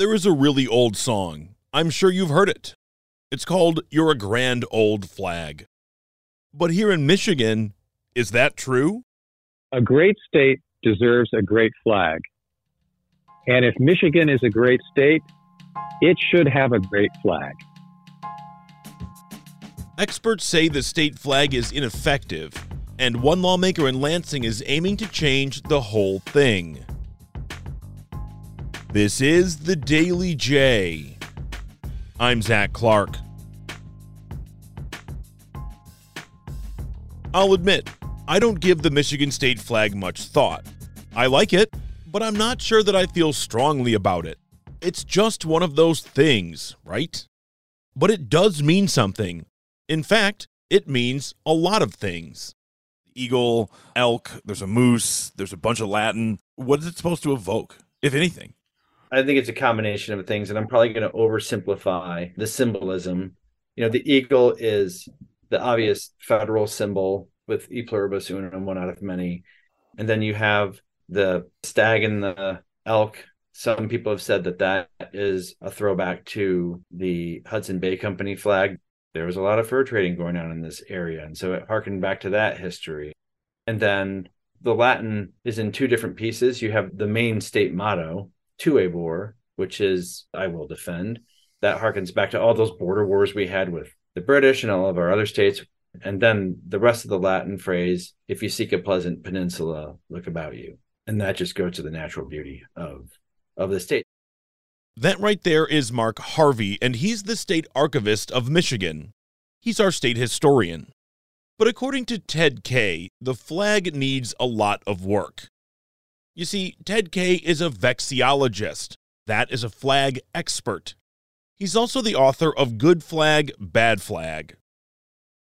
There is a really old song. I'm sure you've heard it. It's called You're a Grand Old Flag. But here in Michigan, is that true? A great state deserves a great flag. And if Michigan is a great state, it should have a great flag. Experts say the state flag is ineffective, and one lawmaker in Lansing is aiming to change the whole thing. This is the Daily J. I'm Zach Clark. I'll admit, I don't give the Michigan state flag much thought. I like it, but I'm not sure that I feel strongly about it. It's just one of those things, right? But it does mean something. In fact, it means a lot of things. Eagle, elk, there's a moose, there's a bunch of Latin. What is it supposed to evoke, if anything? I think it's a combination of things, and I'm probably going to oversimplify the symbolism. You know, the eagle is the obvious federal symbol with e pluribus unum, one out of many. And then you have the stag and the elk. Some people have said that that is a throwback to the Hudson Bay Company flag there was a lot of fur trading going on in this area. And so it harkened back to that history. And then the Latin is in two different pieces. You have the main state motto, Tuebor, which is I will defend. That harkens back to all those border wars we had with the British and all of our other states. And then the rest of the Latin phrase, if you seek a pleasant peninsula, look about you. And that just goes to the natural beauty of of the state. That right there is Mark Harvey, and he's the state archivist of Michigan. He's our state historian. But according to Ted Kaye, the flag needs a lot of work. You see, Ted Kaye is a vexillologist. That is a flag expert. He's also the author of Good Flag, Bad Flag.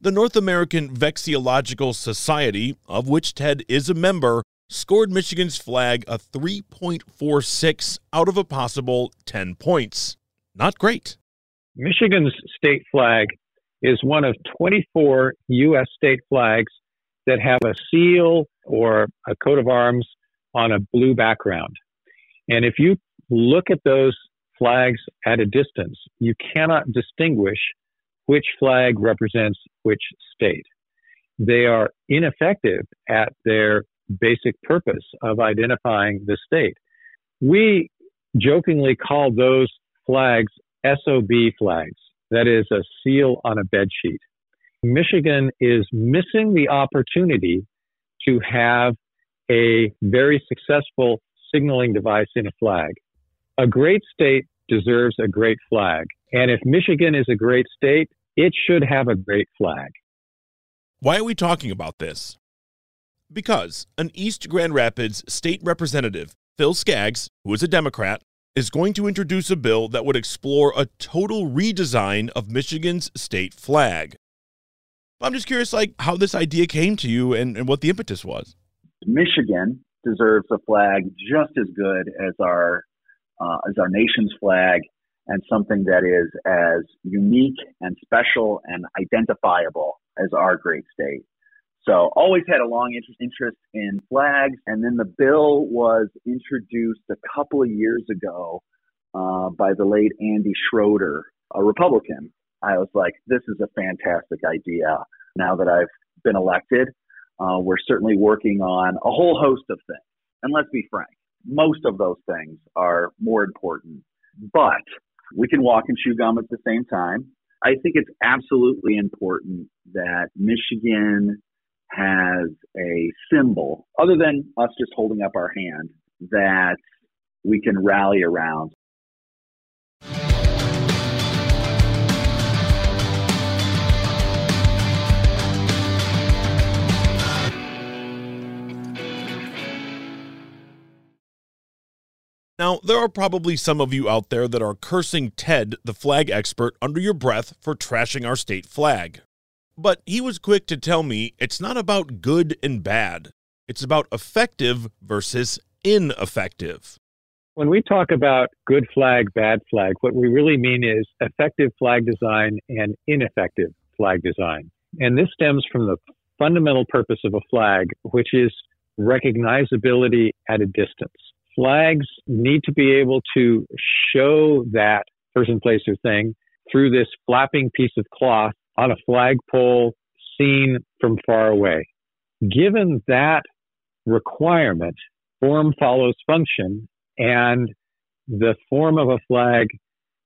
The North American Vexillological Society, of which Ted is a member, scored Michigan's flag a 3.46 out of a possible 10 points. Not great. Michigan's state flag is one of 24 U.S. state flags that have a seal or a coat of arms on a blue background. And if you look at those flags at a distance, you cannot distinguish which flag represents which state. They are ineffective at their basic purpose of identifying the state. We jokingly call those flags SOB flags, that is, a seal on a bed sheet. Michigan is missing the opportunity to have a very successful signaling device in a flag. A great state deserves a great flag. And if Michigan is a great state, it should have a great flag. Why are we talking about this? Because an East Grand Rapids state representative, Phil Skaggs, who is a Democrat, is going to introduce a bill that would explore a total redesign of Michigan's state flag. I'm just curious, like, how this idea came to you and, and what the impetus was. Michigan deserves a flag just as good as our uh, as our nation's flag, and something that is as unique and special and identifiable as our great state. So always had a long interest, interest in flags. And then the bill was introduced a couple of years ago uh, by the late Andy Schroeder, a Republican. I was like, this is a fantastic idea. Now that I've been elected, uh, we're certainly working on a whole host of things. And let's be frank, most of those things are more important. But we can walk and chew gum at the same time. I think it's absolutely important that Michigan has a symbol, other than us just holding up our hand, that we can rally around. Now, there are probably some of you out there that are cursing Ted, the flag expert, under your breath for trashing our state flag. But he was quick to tell me it's not about good and bad, it's about effective versus ineffective. When we talk about good flag, bad flag, what we really mean is effective flag design and ineffective flag design. And this stems from the fundamental purpose of a flag, which is recognizability at a distance flags need to be able to show that person, place, or thing through this flapping piece of cloth on a flagpole seen from far away. Given that requirement, form follows function, and the form of a flag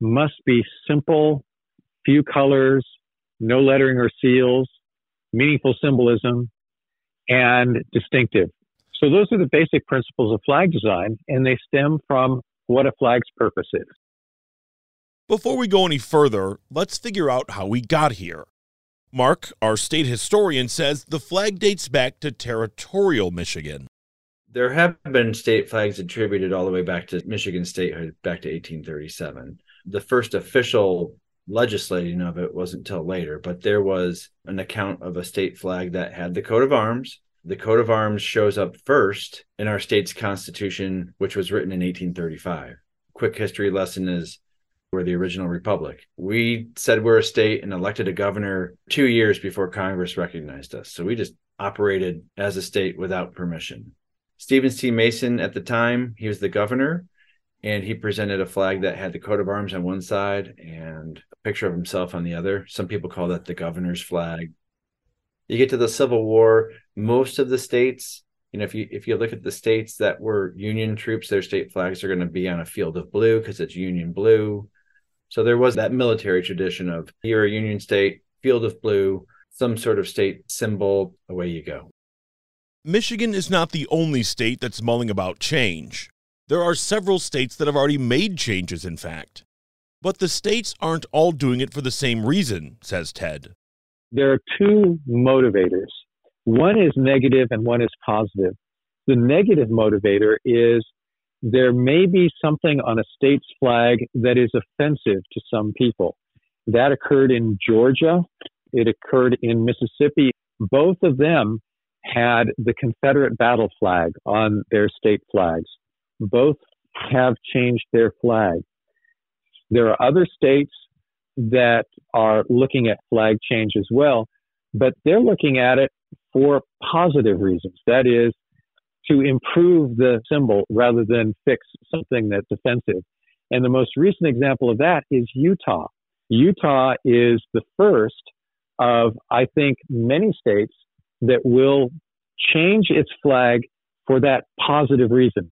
must be simple, few colors, no lettering or seals, meaningful symbolism, and distinctive. So those are the basic principles of flag design, and they stem from what a flag's purpose is. Before we go any further, let's figure out how we got here. Mark, our state historian, says the flag dates back to territorial Michigan. There have been state flags attributed all the way back to Michigan statehood, uh, back to 1837. The first official legislating of it wasn't until later, but there was an account of a state flag that had the coat of arms, the coat of arms shows up first in our state's constitution, which was written in 1835. Quick history lesson is we're the original republic. We said we're a state and elected a governor two years before Congress recognized us. So we just operated as a state without permission. Stephen T. Mason, at the time, he was the governor, and he presented a flag that had the coat of arms on one side and a picture of himself on the other. Some people call that the governor's flag you get to the Civil War, most of the states, you know, if you if you look at the states that were Union troops, their state flags are going to be on a field of blue because it's Union blue. So there was that military tradition of you're a Union state, field of blue, some sort of state symbol, away you go. Michigan is not the only state that's mulling about change. There are several states that have already made changes, in fact. But the states aren't all doing it for the same reason, says Ted there are two motivators. One is negative and one is positive. The negative motivator is there may be something on a state's flag that is offensive to some people. That occurred in Georgia. It occurred in Mississippi. Both of them had the Confederate battle flag on their state flags. Both have changed their flag. There are other states that are looking at flag change as well, but they're looking at it for positive reasons. That is, to improve the symbol rather than fix something that's offensive. And the most recent example of that is Utah. Utah is the first of, I think, many states that will change its flag for that positive reason.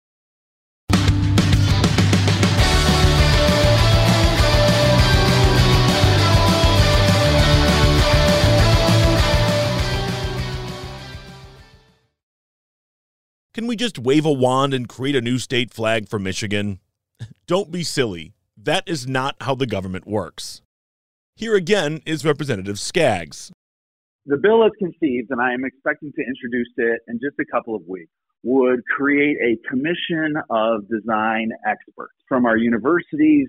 Can we just wave a wand and create a new state flag for Michigan? Don't be silly. That is not how the government works. Here again is Representative Skaggs. The bill as conceived, and I am expecting to introduce it in just a couple of weeks, would create a commission of design experts from our universities,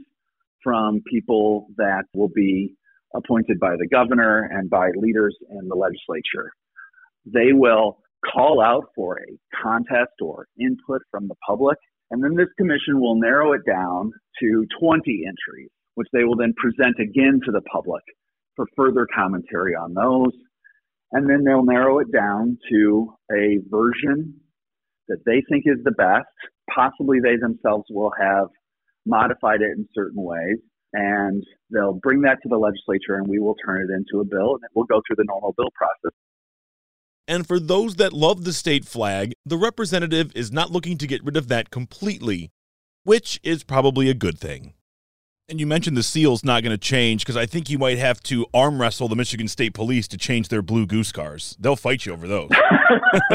from people that will be appointed by the governor and by leaders in the legislature. They will call out for a contest or input from the public. And then this commission will narrow it down to 20 entries, which they will then present again to the public for further commentary on those. And then they'll narrow it down to a version that they think is the best. Possibly they themselves will have modified it in certain ways. And they'll bring that to the legislature and we will turn it into a bill and it will go through the normal bill process. And for those that love the state flag, the representative is not looking to get rid of that completely, which is probably a good thing. And you mentioned the seal's not going to change because I think you might have to arm wrestle the Michigan State Police to change their blue goose cars. They'll fight you over those.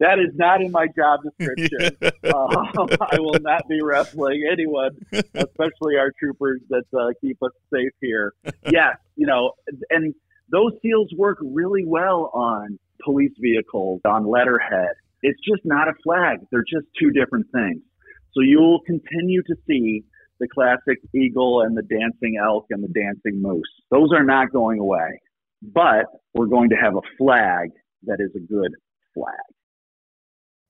that is not in my job description. Uh, I will not be wrestling anyone, especially our troopers that uh, keep us safe here. Yes, you know, and those seals work really well on police vehicles, on letterhead. It's just not a flag. They're just two different things. So you'll continue to see the classic eagle and the dancing elk and the dancing moose. Those are not going away, but we're going to have a flag that is a good flag.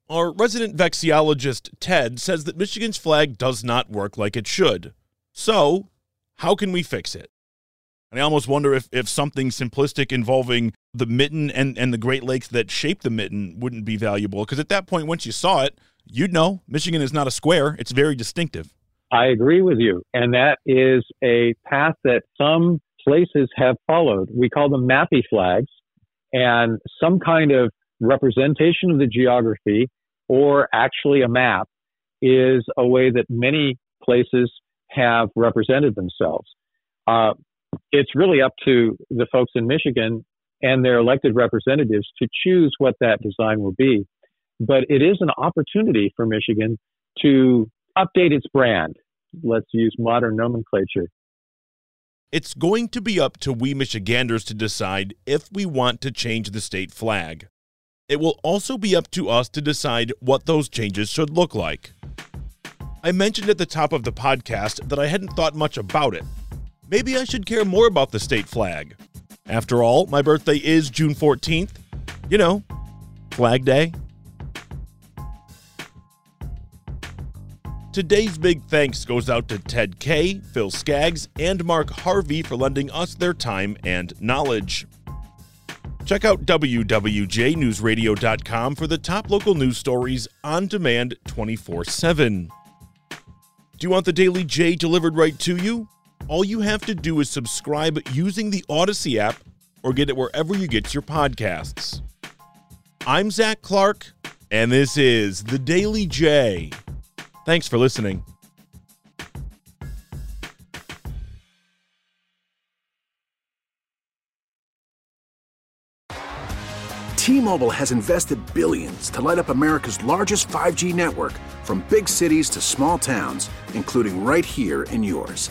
Our resident vexillologist, Ted, says that Michigan's flag does not work like it should. So, how can we fix it? And I almost wonder if, if something simplistic involving the mitten and, and the Great Lakes that shape the mitten wouldn't be valuable. Because at that point, once you saw it, you'd know Michigan is not a square, it's very distinctive. I agree with you. And that is a path that some places have followed. We call them mappy flags and some kind of representation of the geography or actually a map is a way that many places have represented themselves. Uh, it's really up to the folks in Michigan and their elected representatives to choose what that design will be. But it is an opportunity for Michigan to update its brand. Let's use modern nomenclature. It's going to be up to we Michiganders to decide if we want to change the state flag. It will also be up to us to decide what those changes should look like. I mentioned at the top of the podcast that I hadn't thought much about it. Maybe I should care more about the state flag. After all, my birthday is June 14th. You know, Flag Day. Today's big thanks goes out to Ted Kaye, Phil Skaggs, and Mark Harvey for lending us their time and knowledge. Check out WWJNewsRadio.com for the top local news stories on demand 24 7. Do you want the Daily J delivered right to you? All you have to do is subscribe using the Audacy app or get it wherever you get your podcasts. I'm Zach Clark, and this is the Daily J. Thanks for listening. T-Mobile has invested billions to light up America's largest 5G network from big cities to small towns, including right here in yours.